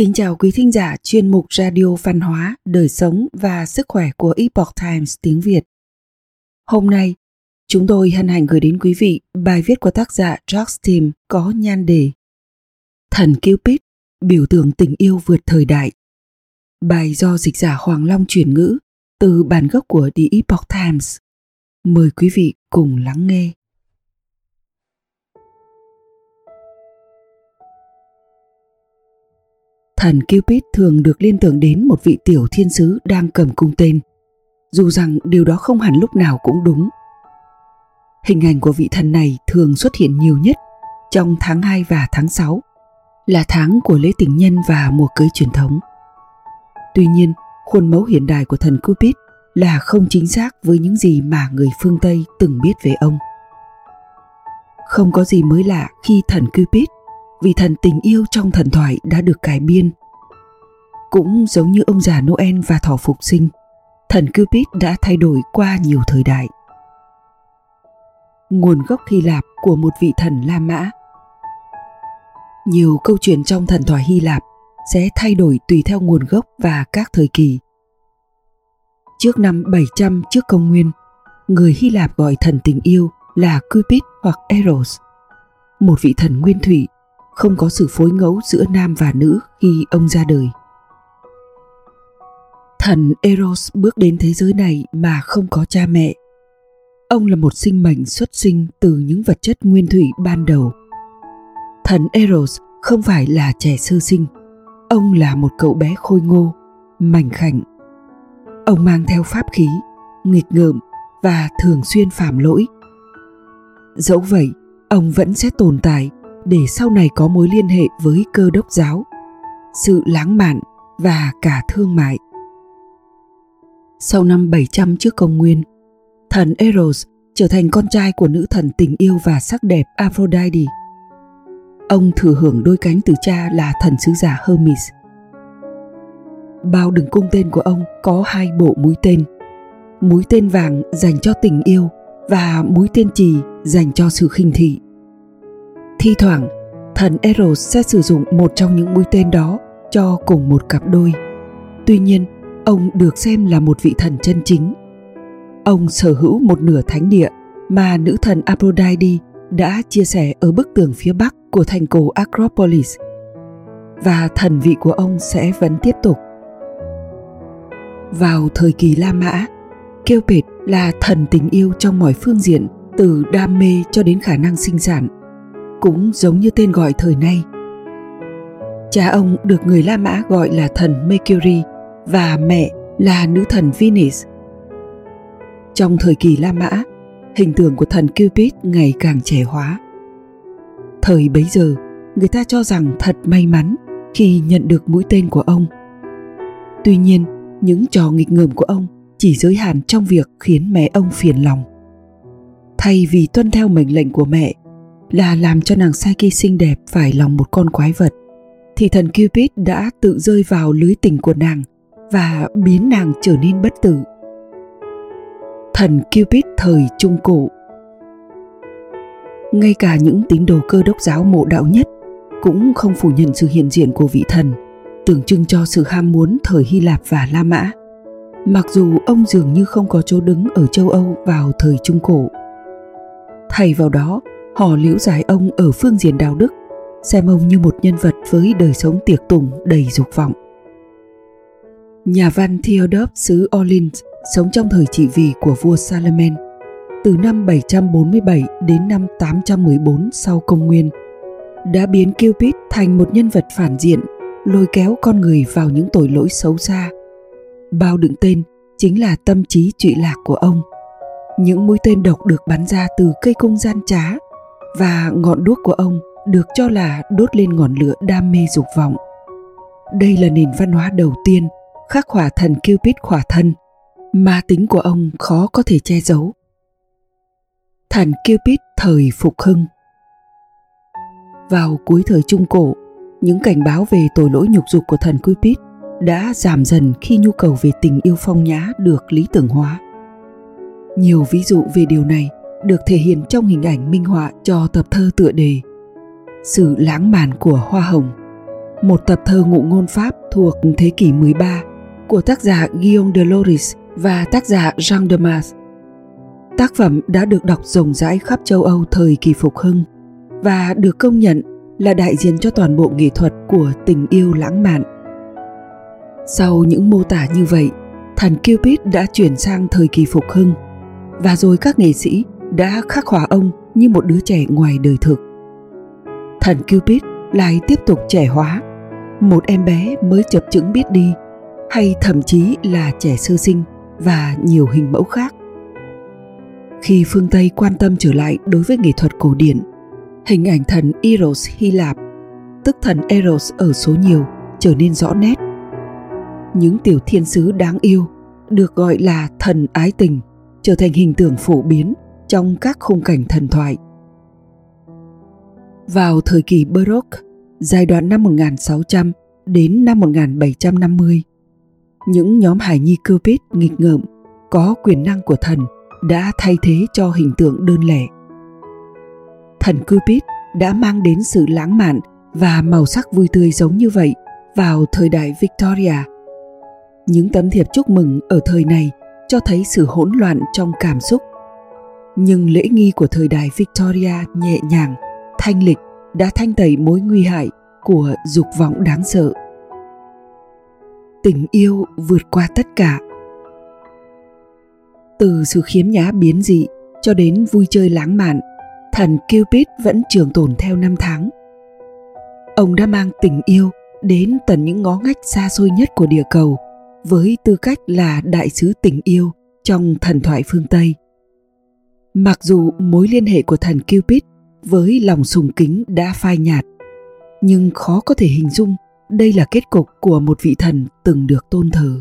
Kính chào quý thính giả chuyên mục Radio Văn hóa, Đời sống và Sức khỏe của Epoch Times tiếng Việt. Hôm nay, chúng tôi hân hạnh gửi đến quý vị bài viết của tác giả George Tim có nhan đề Thần Cupid, biểu tượng tình yêu vượt thời đại. Bài do dịch giả Hoàng Long chuyển ngữ từ bản gốc của The Epoch Times. Mời quý vị cùng lắng nghe. Thần Cupid thường được liên tưởng đến một vị tiểu thiên sứ đang cầm cung tên, dù rằng điều đó không hẳn lúc nào cũng đúng. Hình ảnh của vị thần này thường xuất hiện nhiều nhất trong tháng 2 và tháng 6, là tháng của lễ tình nhân và mùa cưới truyền thống. Tuy nhiên, khuôn mẫu hiện đại của thần Cupid là không chính xác với những gì mà người phương Tây từng biết về ông. Không có gì mới lạ khi thần Cupid vì thần tình yêu trong thần thoại đã được cải biên. Cũng giống như ông già Noel và thỏ phục sinh, thần Cupid đã thay đổi qua nhiều thời đại. Nguồn gốc Hy Lạp của một vị thần La Mã Nhiều câu chuyện trong thần thoại Hy Lạp sẽ thay đổi tùy theo nguồn gốc và các thời kỳ. Trước năm 700 trước công nguyên, người Hy Lạp gọi thần tình yêu là Cupid hoặc Eros, một vị thần nguyên thủy không có sự phối ngẫu giữa nam và nữ khi ông ra đời. Thần Eros bước đến thế giới này mà không có cha mẹ. Ông là một sinh mệnh xuất sinh từ những vật chất nguyên thủy ban đầu. Thần Eros không phải là trẻ sơ sinh. Ông là một cậu bé khôi ngô, mảnh khảnh. Ông mang theo pháp khí, nghịch ngợm và thường xuyên phạm lỗi. Dẫu vậy, ông vẫn sẽ tồn tại để sau này có mối liên hệ với cơ đốc giáo, sự lãng mạn và cả thương mại. Sau năm 700 trước công nguyên, thần Eros trở thành con trai của nữ thần tình yêu và sắc đẹp Aphrodite. Ông thừa hưởng đôi cánh từ cha là thần sứ giả Hermes. Bao đường cung tên của ông có hai bộ mũi tên. Mũi tên vàng dành cho tình yêu và mũi tên trì dành cho sự khinh thị. Thi thoảng, thần Eros sẽ sử dụng một trong những mũi tên đó cho cùng một cặp đôi. Tuy nhiên, ông được xem là một vị thần chân chính. Ông sở hữu một nửa thánh địa mà nữ thần Aphrodite đã chia sẻ ở bức tường phía bắc của thành cổ Acropolis. Và thần vị của ông sẽ vẫn tiếp tục. Vào thời kỳ La Mã, Cupid là thần tình yêu trong mọi phương diện, từ đam mê cho đến khả năng sinh sản – cũng giống như tên gọi thời nay. Cha ông được người La Mã gọi là thần Mercury và mẹ là nữ thần Venus. Trong thời kỳ La Mã, hình tượng của thần Cupid ngày càng trẻ hóa. Thời bấy giờ, người ta cho rằng thật may mắn khi nhận được mũi tên của ông. Tuy nhiên, những trò nghịch ngợm của ông chỉ giới hạn trong việc khiến mẹ ông phiền lòng. Thay vì tuân theo mệnh lệnh của mẹ là làm cho nàng Psyche xinh đẹp phải lòng một con quái vật thì thần Cupid đã tự rơi vào lưới tình của nàng và biến nàng trở nên bất tử. Thần Cupid thời Trung Cổ Ngay cả những tín đồ cơ đốc giáo mộ đạo nhất cũng không phủ nhận sự hiện diện của vị thần, tượng trưng cho sự ham muốn thời Hy Lạp và La Mã. Mặc dù ông dường như không có chỗ đứng ở châu Âu vào thời Trung Cổ. Thay vào đó, họ liễu giải ông ở phương diện đạo đức, xem ông như một nhân vật với đời sống tiệc tùng đầy dục vọng nhà văn Theodore xứ Orleans sống trong thời trị vì của vua Salomon, từ năm 747 đến năm 814 sau công nguyên, đã biến Cupid thành một nhân vật phản diện, lôi kéo con người vào những tội lỗi xấu xa. Bao đựng tên chính là tâm trí trụy lạc của ông. Những mũi tên độc được bắn ra từ cây cung gian trá và ngọn đuốc của ông được cho là đốt lên ngọn lửa đam mê dục vọng. Đây là nền văn hóa đầu tiên khắc họa thần Cupid khỏa thân, mà tính của ông khó có thể che giấu. Thần Cupid thời phục hưng Vào cuối thời Trung Cổ, những cảnh báo về tội lỗi nhục dục của thần Cupid đã giảm dần khi nhu cầu về tình yêu phong nhã được lý tưởng hóa. Nhiều ví dụ về điều này được thể hiện trong hình ảnh minh họa cho tập thơ tựa đề Sự lãng mạn của hoa hồng một tập thơ ngụ ngôn Pháp thuộc thế kỷ 13 của tác giả Guillaume de Loris và tác giả Jean de Mars. Tác phẩm đã được đọc rộng rãi khắp châu Âu thời kỳ phục hưng và được công nhận là đại diện cho toàn bộ nghệ thuật của tình yêu lãng mạn. Sau những mô tả như vậy, thần Cupid đã chuyển sang thời kỳ phục hưng và rồi các nghệ sĩ đã khắc họa ông như một đứa trẻ ngoài đời thực. Thần Cupid lại tiếp tục trẻ hóa, một em bé mới chập chững biết đi hay thậm chí là trẻ sơ sinh và nhiều hình mẫu khác. Khi phương Tây quan tâm trở lại đối với nghệ thuật cổ điển, hình ảnh thần Eros Hy Lạp, tức thần Eros ở số nhiều, trở nên rõ nét. Những tiểu thiên sứ đáng yêu được gọi là thần ái tình trở thành hình tượng phổ biến trong các khung cảnh thần thoại. Vào thời kỳ Baroque, giai đoạn năm 1600 đến năm 1750, những nhóm hài nhi Cupid nghịch ngợm có quyền năng của thần đã thay thế cho hình tượng đơn lẻ. Thần Cupid đã mang đến sự lãng mạn và màu sắc vui tươi giống như vậy vào thời đại Victoria. Những tấm thiệp chúc mừng ở thời này cho thấy sự hỗn loạn trong cảm xúc. Nhưng lễ nghi của thời đại Victoria nhẹ nhàng, thanh lịch đã thanh tẩy mối nguy hại của dục vọng đáng sợ. Tình yêu vượt qua tất cả. Từ sự khiếm nhã biến dị cho đến vui chơi lãng mạn, thần Cupid vẫn trường tồn theo năm tháng. Ông đã mang tình yêu đến tận những ngõ ngách xa xôi nhất của địa cầu – với tư cách là đại sứ tình yêu trong thần thoại phương Tây. Mặc dù mối liên hệ của thần Cupid với lòng sùng kính đã phai nhạt, nhưng khó có thể hình dung đây là kết cục của một vị thần từng được tôn thờ.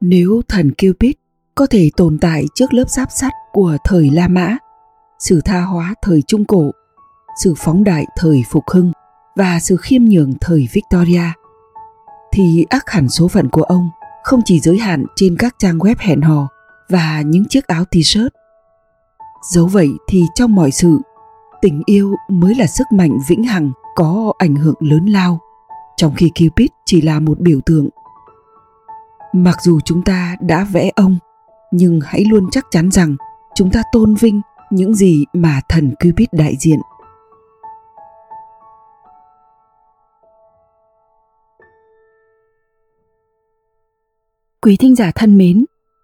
Nếu thần Cupid có thể tồn tại trước lớp giáp sắt của thời La Mã, sự tha hóa thời Trung Cổ, sự phóng đại thời Phục Hưng và sự khiêm nhường thời Victoria – thì ác hẳn số phận của ông không chỉ giới hạn trên các trang web hẹn hò và những chiếc áo t-shirt. Dẫu vậy thì trong mọi sự, tình yêu mới là sức mạnh vĩnh hằng có ảnh hưởng lớn lao, trong khi Cupid chỉ là một biểu tượng. Mặc dù chúng ta đã vẽ ông, nhưng hãy luôn chắc chắn rằng chúng ta tôn vinh những gì mà thần Cupid đại diện. Quý thính giả thân mến,